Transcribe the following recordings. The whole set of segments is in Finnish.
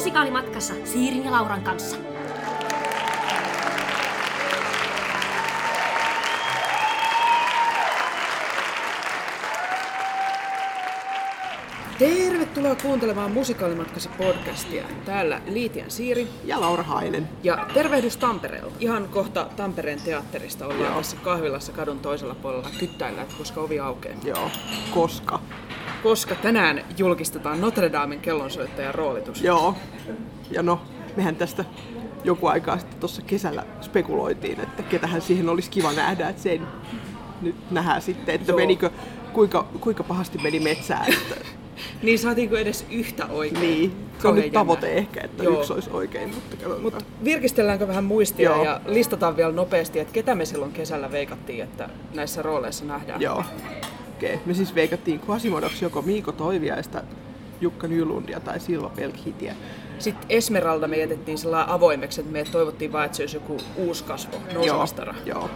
musikaalimatkassa Siirin ja Lauran kanssa. Tervetuloa kuuntelemaan Musikaalimatkassa podcastia. Täällä Liitian Siiri Ja Laura Hainen. ja tervehdys Tampereelta. Ihan kohta Tampereen teatterista ollaan Joo. tässä kahvilassa kadun toisella puolella kyttäillä, koska ovi aukeaa. Joo, koska. Koska tänään julkistetaan Notre Damen kellonsoittajan roolitus. Joo. Ja no, mehän tästä joku aikaa sitten tuossa kesällä spekuloitiin, että ketähän siihen olisi kiva nähdä, että se ei nyt nähdään sitten, että Joo. menikö, kuinka, kuinka pahasti meni metsään. Että, Niin saatiinko edes yhtä oikein? niin, se on nyt tavoite jännä. ehkä, että Joo. yksi olisi oikein, mutta katsotaan. Mut virkistelläänkö vähän muistia Joo. ja listataan vielä nopeasti, että ketä me silloin kesällä veikattiin, että näissä rooleissa nähdään. Joo. Okei, me siis veikattiin Quasimodoksi joko Miiko Toiviaista, Jukka Nylundia tai Silva Pelkhitiä. Sitten Esmeralda me jätettiin sellainen avoimeksi, että me toivottiin vaan, että se olisi joku uusi kasvo, nousevastara. Joo.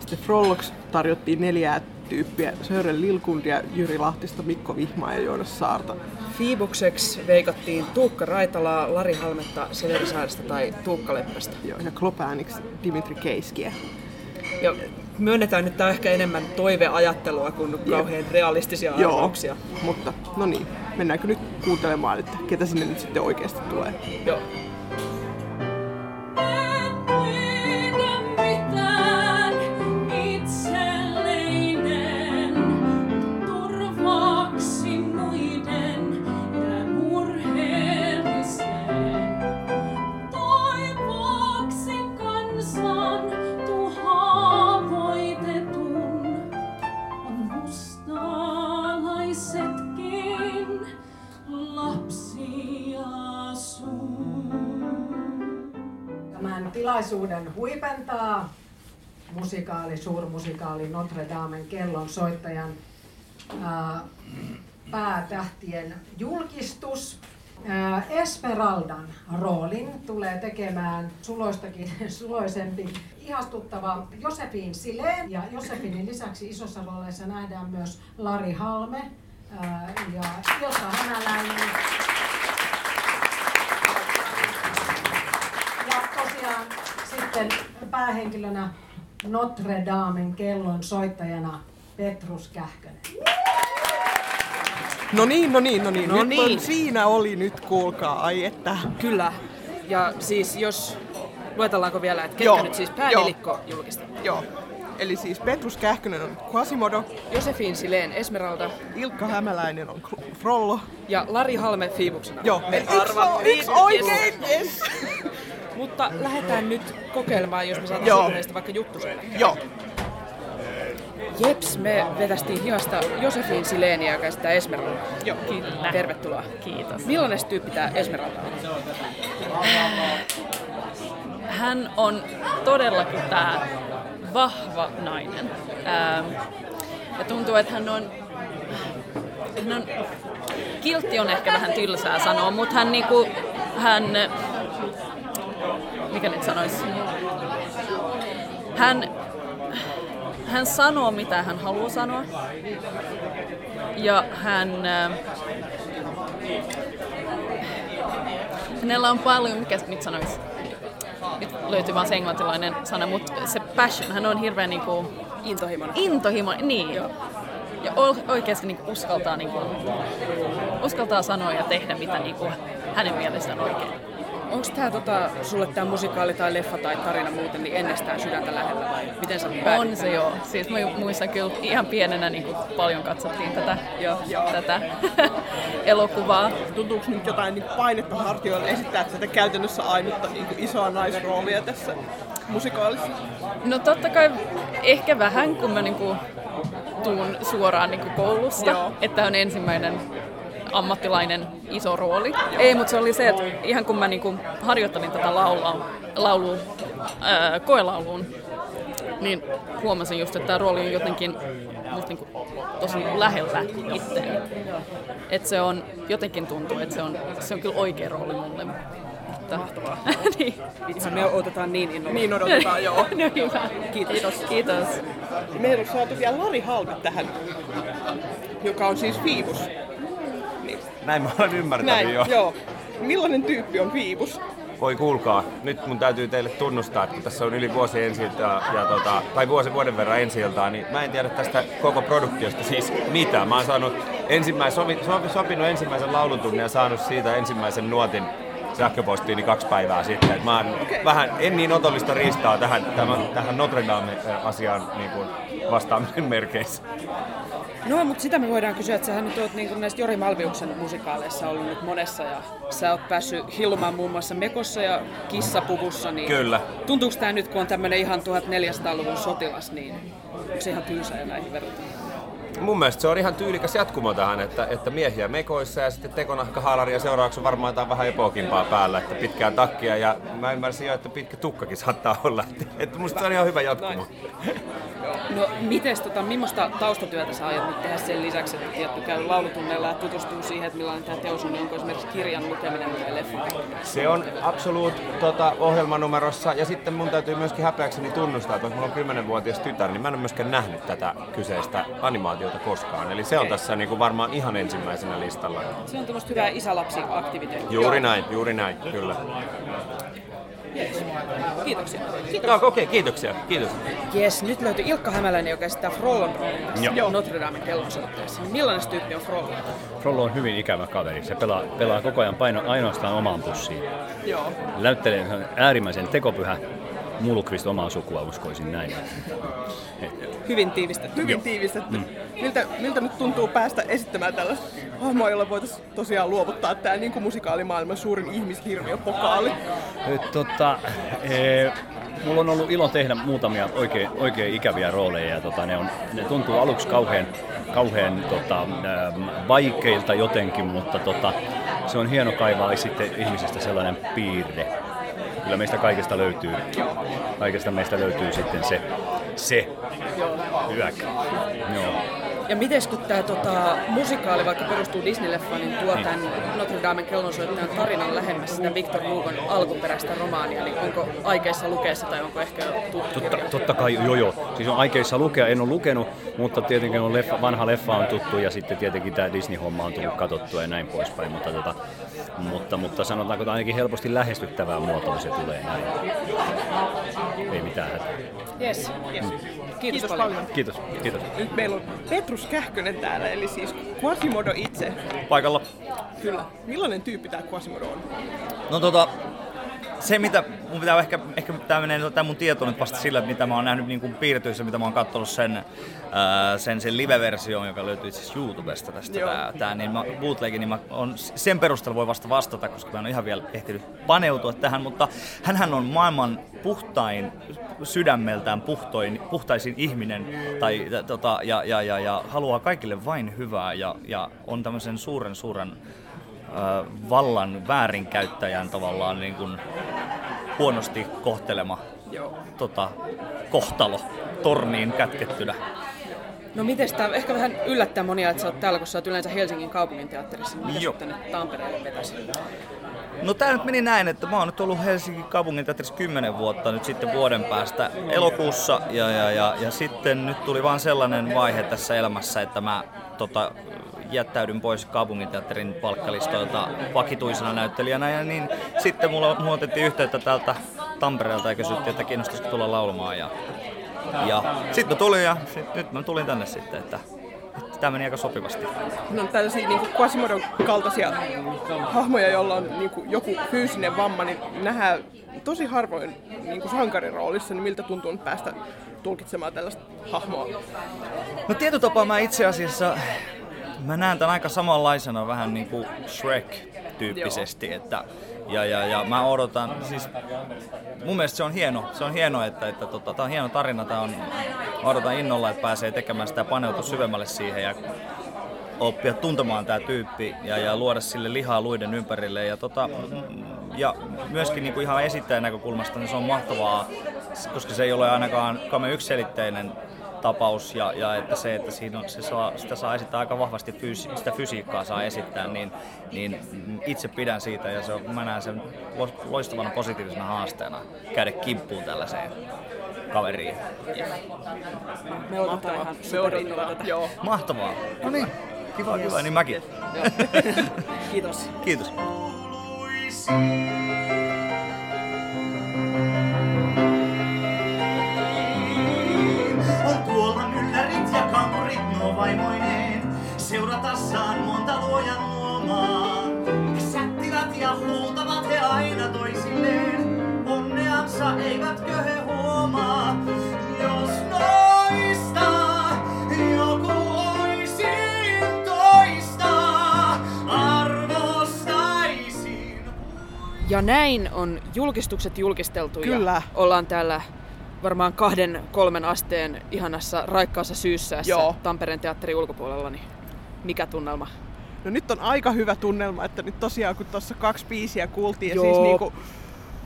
Sitten Frollox tarjottiin neljää tyyppiä. Sören Lilkundia, Jyri Lahtista, Mikko Vihmaa ja Joonas Saarta. Fiibukseksi veikattiin Tuukka Raitalaa, Lari Halmetta, Severi Saarista tai Tuukka Leppästä. Joo, ja Klopääniksi Dimitri Keiskiä. Ja myönnetään, että tämä on ehkä enemmän toiveajattelua kuin kauhean realistisia Joo, arvauksia. mutta no niin, mennäänkö nyt kuuntelemaan, että ketä sinne nyt sitten oikeasti tulee? Joo. Tilaisuuden huipentaa musikaali, suurmusikaali Notre Damen kellon soittajan ää, päätähtien julkistus. Ää, Esmeraldan roolin tulee tekemään suloistakin suloisempi ihastuttava Josefin Sileen. Ja Josefinin lisäksi isossa rooleissa nähdään myös Lari Halme ää, ja Ilkka Hämäläinen. Ja tosiaan sitten päähenkilönä Notre Damen kellon soittajana Petrus Kähkönen. No niin, no niin, no niin. No nyt niin. On, siinä oli nyt, kuulkaa, ai että. Kyllä. Ja siis jos, luetellaanko vielä, että ketkä Joo, nyt siis päänelikko julkistettiin? Joo. Eli siis Petrus Kähkönen on Quasimodo, Josefin Sileen Esmeralda Ilkka Hämäläinen on Frollo. ja Lari Halme Fiibuksena. Joo, Me yksi, yksi oikein, yes. Mutta lähdetään nyt kokeilemaan, jos me Joo. saadaan heistä vaikka juttuselle. Joo, Jeps, me vetästiin hihasta Josefin Sileeniä, joka esittää Esmeralda. joo. Kyllä. Tervetuloa. Kiitos. Millainen tyyppi tämä Esmeralda on? Hän on todellakin tämä vahva nainen. Ähm, ja tuntuu, että hän on, hän on... Kiltti on ehkä vähän tylsää sanoa, mutta hän niinku... Hän... Mikä nyt sanoisi? Hän... Hän sanoo, mitä hän haluaa sanoa. Ja hän... äh, Hänellä on paljon, mikä nyt sanoisi, nyt löytyy vaan se englantilainen sana, mutta se passion, hän on hirveän niinku Intohimoinen. intohimo, niin. Ja o- oikeasti niinku uskaltaa, niinku, uskaltaa sanoa ja tehdä mitä niinku hänen mielestään oikein. Onko tämä tota, sulle tämä musikaali tai leffa tai tarina muuten niin ennestään sydäntä lähellä vai miten sä päädyit On se joo. Siis mä muistan kyllä ihan pienenä niin paljon katsottiin tätä, jo, tätä elokuvaa. Tuntuuko nyt jotain niin painetta hartioille esittää tätä käytännössä ainutta niin isoa naisroolia tässä musikaalissa? No totta kai ehkä vähän, kun mä niinku tuun suoraan niinku koulusta, Joo. että on ensimmäinen ammattilainen iso rooli. Ei, mutta se oli se, että ihan kun mä niinku harjoittelin tätä laulua, laulu, ää, koelauluun, niin huomasin just, että tämä rooli on jotenkin musta niinku tosi lähellä itseäni. Että se on, jotenkin tuntuu, että se on, se on kyllä oikea rooli mulle. Mahtavaa. niin. Vitsi, me odotetaan niin innolla. Niin odotetaan, joo. no hyvä. Kiitos. Kiitos. Meillä on saatu vielä Lari Halme tähän, joka on siis Fiibus. Näin mä olen ymmärtänyt Näin, jo. joo. millainen tyyppi on Viivus? Voi kuulkaa, nyt mun täytyy teille tunnustaa, että kun tässä on yli vuosi ensi ja, ja tota, tai vuosi vuoden verran ensi niin mä en tiedä tästä koko produktiosta siis mitään. Mä oon saanut ensimmäisen, sovi, sovi, sopinut ensimmäisen laulutunnin ja saanut siitä ensimmäisen nuotin sähköpostiini kaksi päivää sitten. Et mä oon okay. vähän, en niin otollista riistaa tähän, tämän, tähän Notre Dame-asiaan niin kuin vastaamisen merkeissä. No, mutta sitä me voidaan kysyä, että sähän nyt oot niin näistä Jori Malviuksen musikaaleissa ollut nyt monessa ja sä oot päässyt hilmaan muun muassa Mekossa ja Kissapuvussa. Niin Kyllä. Tuntuuko tämä nyt, kun on tämmöinen ihan 1400-luvun sotilas, niin onko se ihan tylsä ja näihin verrattuna? Mun mielestä se on ihan tyylikäs jatkumo tähän, että, että miehiä mekoissa ja sitten tekonahkahaalari ja seuraavaksi on varmaan jotain vähän epokimpaa päällä, että pitkää takkia ja mä ymmärsin jo, että pitkä tukkakin saattaa olla. Että, että musta se on ihan hyvä jatkumo. No mites, tota, millaista taustatyötä sä aiot nyt tehdä sen lisäksi, että tietty käy laulutunneilla ja tutustuu siihen, että millainen tämä teos on, niin onko esimerkiksi kirjan lukeminen tai leffa? Se on absoluut tota, ohjelmanumerossa ja sitten mun täytyy myöskin häpeäkseni tunnustaa, että mulla on 10-vuotias tytär, niin mä en ole myöskään nähnyt tätä kyseistä animaatiota koskaan. Eli se on tässä niin kuin varmaan ihan ensimmäisenä listalla. Se on tämmöistä hyvää isälapsi-aktiviteettia. Juuri näin, juuri näin, kyllä. Yes. Kiitoksia. Joo, okei, okay, kiitoksia. Kiitos. Jes, nyt löytyi Ilkka Hämäläinen, joka esittää Frollon Joo. Notre Damen kellonsoitteessa. Millainen tyyppi on Frollo? Frollo on hyvin ikävä kaveri. Se pelaa, pelaa koko ajan paino, ainoastaan omaan pussiin. Joo. Näyttelee se on äärimmäisen tekopyhä. Mulukvist omaa sukua uskoisin näin. Hyvin tiivistetty. Hyvin tiivistetty. Miltä, miltä nyt tuntuu päästä esittämään tällaista hahmoa, jolla voitaisiin tosiaan luovuttaa tämä niin kuin musikaalimaailman suurin ihmishirviö pokaali? Tota, e, mulla on ollut ilo tehdä muutamia oikein, oikein ikäviä rooleja ja tota, ne, on, ne tuntuu aluksi kauhean, kauhean tota, ähm, vaikeilta jotenkin, mutta tota, se on hieno kaivaa sitten ihmisestä sellainen piirre. Kyllä meistä kaikesta löytyy, kaikesta meistä löytyy sitten se, se hyök. Joo. Ja miten kun tämä tota, musikaali vaikka perustuu Disney-leffaan, niin tuo tämän Notre Damen kellonsoittajan tarinan lähemmäs sitä Victor Hugon alkuperäistä romaania, niin onko aikeissa lukea se tai onko ehkä jo tuttu Totta, totta kai, joo joo. Siis on aikeissa lukea, en ole lukenut, mutta tietenkin on leffa, vanha leffa on tuttu ja sitten tietenkin tämä Disney-homma on tullut katsottua ja näin poispäin. Mutta, tota, mutta, mutta sanotaanko, että ainakin helposti lähestyttävää muotoa se tulee näin. Ei mitään hätää. Yes. Kiitos, Kiitos paljon. paljon. Kiitos, kiitos. Nyt meillä on Petrus Kähkönen täällä, eli siis Quasimodo itse. paikalla. Kyllä. Millainen tyyppi tämä Quasimodo on? No tota, se mitä mun pitää ehkä, ehkä tämä menee tämä mun tieto nyt vasta sillä, mitä mä oon nähnyt niin kuin piirtyissä, mitä mä oon katsonut sen, ää, sen, sen live-version, joka löytyy siis YouTubesta tästä tää, tää, niin mä, bootleg, niin mä on, sen perusteella voi vasta vastata, koska mä en ole ihan vielä ehtinyt paneutua tähän, mutta hän on maailman puhtain, sydämeltään puhtoin, puhtaisin ihminen tai, tota, ja, ja, ja, ja, haluaa kaikille vain hyvää ja, ja on tämmöisen suuren suuren vallan väärinkäyttäjän tavallaan niin kuin huonosti kohtelema Joo. tota, kohtalo torniin kätkettynä. No miten tämä ehkä vähän yllättää monia, että sä oot täällä, kun sä oot yleensä Helsingin kaupunginteatterissa. Mitä Joo. tänne Tampereelle vetäisi? No tää nyt meni näin, että mä oon nyt ollut Helsingin kaupungin teatterissa 10 vuotta nyt sitten vuoden päästä elokuussa ja, ja, ja, ja sitten nyt tuli vaan sellainen vaihe tässä elämässä, että mä tota, jättäydyn pois kaupunginteatterin palkkalistoilta vakituisena näyttelijänä ja niin sitten mulla, mulla otettiin yhteyttä täältä Tampereelta ja kysyttiin, että kiinnostaisiko tulla laulamaan ja, ja sitten mä tulin ja sit, nyt mä tulin tänne sitten, että, tämä meni aika sopivasti. Ne on tällaisia niin kuin Quasimodon kaltaisia hahmoja, joilla on niin kuin joku fyysinen vamma, niin nähdään tosi harvoin niin kuin sankarin roolissa, niin miltä tuntuu päästä tulkitsemaan tällaista hahmoa. No tietyllä tapaa mä itse asiassa, mä näen tämän aika samanlaisena vähän niin kuin Shrek-tyyppisesti, että ja, ja, ja mä odotan, siis mun mielestä se on hieno, se on hieno, että, että tota, tää on hieno tarina, tää on, mä odotan innolla, että pääsee tekemään sitä paneutua syvemmälle siihen ja oppia tuntemaan tämä tyyppi ja, ja luoda sille lihaa luiden ympärille. Ja, tota, ja myöskin niin kuin ihan esittäjän näkökulmasta niin se on mahtavaa, koska se ei ole ainakaan kame yksiselitteinen tapaus ja, ja että se, että siinä on, se saa, sitä saa esittää aika vahvasti, fysi, sitä fysiikkaa saa esittää, niin, niin itse pidän siitä ja se on, mä näen sen lo- loistavana positiivisena haasteena käydä kimppuun tällaiseen kaveriin. Me odotetaan ihan Me odotetaan. tätä. Joo. Mahtavaa. No niin, kiva, kiva, niin mäkin. Kiitos. Kiitos. Vaimoineen, seuratassaan monta luojan luomaa. Sättivät ja huutavat he aina toisilleen, onneansa eivätkö he huomaa. Jos noista joku oisin toista, arvostaisin. Ja näin on julkistukset julkisteltu Kyllä. ja ollaan täällä varmaan kahden, kolmen asteen ihanassa raikkaassa syyssäässä Joo. Tampereen teatterin ulkopuolella, niin mikä tunnelma? No nyt on aika hyvä tunnelma, että nyt tosiaan kun tuossa kaksi biisiä kuultiin ja Joo. siis niinku,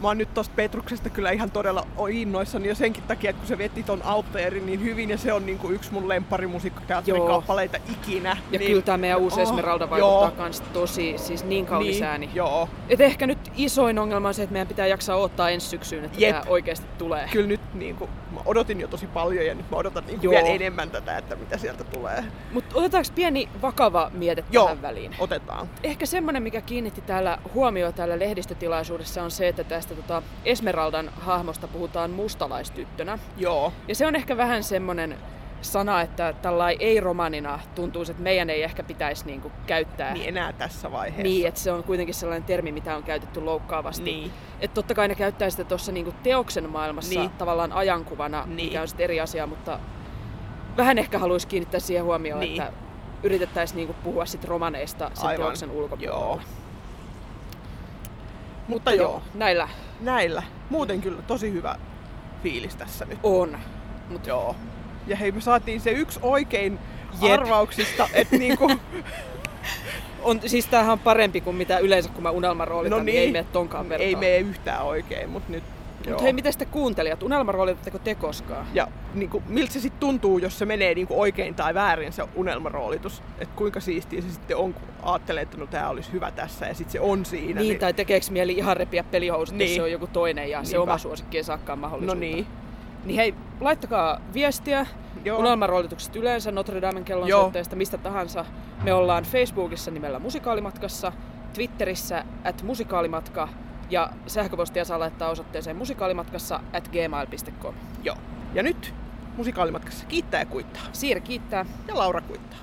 mä oon nyt tosta Petruksesta kyllä ihan todella innoissani jo senkin takia, että kun se veti ton Alpeerin niin hyvin ja se on niinku yksi mun lempparimusiikkiteatterin Joo. kappaleita ikinä. Ja niin, kyllä tämä meidän uusi oh, Esmeralda vaikuttaa joo. kans tosi, siis niin kaunis Niin, ääni. joo. Et ehkä nyt isoin ongelma on se, että meidän pitää jaksaa odottaa ensi syksyyn, että Jep. tämä oikeasti tulee. Kyllä nyt niinku, odotin jo tosi paljon ja nyt mä odotan Joo. vielä enemmän tätä, että mitä sieltä tulee. Mutta otetaanko pieni vakava miete Joo, tähän väliin? otetaan. Ehkä semmoinen, mikä kiinnitti täällä huomioon täällä lehdistötilaisuudessa on se, että tästä tota Esmeraldan hahmosta puhutaan mustalaistyttönä. Joo. Ja se on ehkä vähän semmoinen sana, että tällä ei-romanina tuntuu, että meidän ei ehkä pitäisi niinku käyttää. Niin enää tässä vaiheessa. Niin, että se on kuitenkin sellainen termi, mitä on käytetty loukkaavasti. Niin. Että totta kai ne käyttää sitä tuossa niinku teoksen maailmassa Niin. tavallaan ajankuvana, Niin. mikä on sitten eri asia, mutta vähän ehkä haluaisi kiinnittää siihen huomioon, Niin. että yritettäisiin niinku puhua sit romaneista sen Aivan. teoksen ulkopuolella. Joo. Mutta joo, näillä Näillä. Muuten kyllä tosi hyvä fiilis tässä nyt. on. Mut Joo. Ja hei, me saatiin se yksi oikein Jep. arvauksista, että niinku, On, siis tämähän on parempi kuin mitä yleensä, kun mä unelmaroolitan, No niin. ei niin. mene tonkaan vertaa. ei mene yhtään oikein, mutta nyt. Mutta hei, miten te kuuntelijat? Unelmaroolitatteko te koskaan? Ja niinku, miltä se sitten tuntuu, jos se menee niinku oikein tai väärin se unelmaroolitus? Että kuinka siistiä se sitten on, kun ajattelee, että no tää olisi hyvä tässä ja sitten se on siinä. Niin, tai tekeekö mieli ihan repiä pelihousut, niin. jos Niin. se on joku toinen ja se Niinpä. oma suosikki ei saakaan no mahdollisuutta. niin. Niin hei, laittakaa viestiä Joo. unelmaroolitukset yleensä, Notre Damen kellon soitteesta, mistä tahansa. Me ollaan Facebookissa nimellä Musikaalimatkassa, Twitterissä at musikaalimatka ja sähköpostia saa laittaa osoitteeseen musikaalimatkassa at gmail.com. Joo. Ja nyt musikaalimatkassa kiittää ja kuittaa. Siiri kiittää. Ja Laura kuittaa.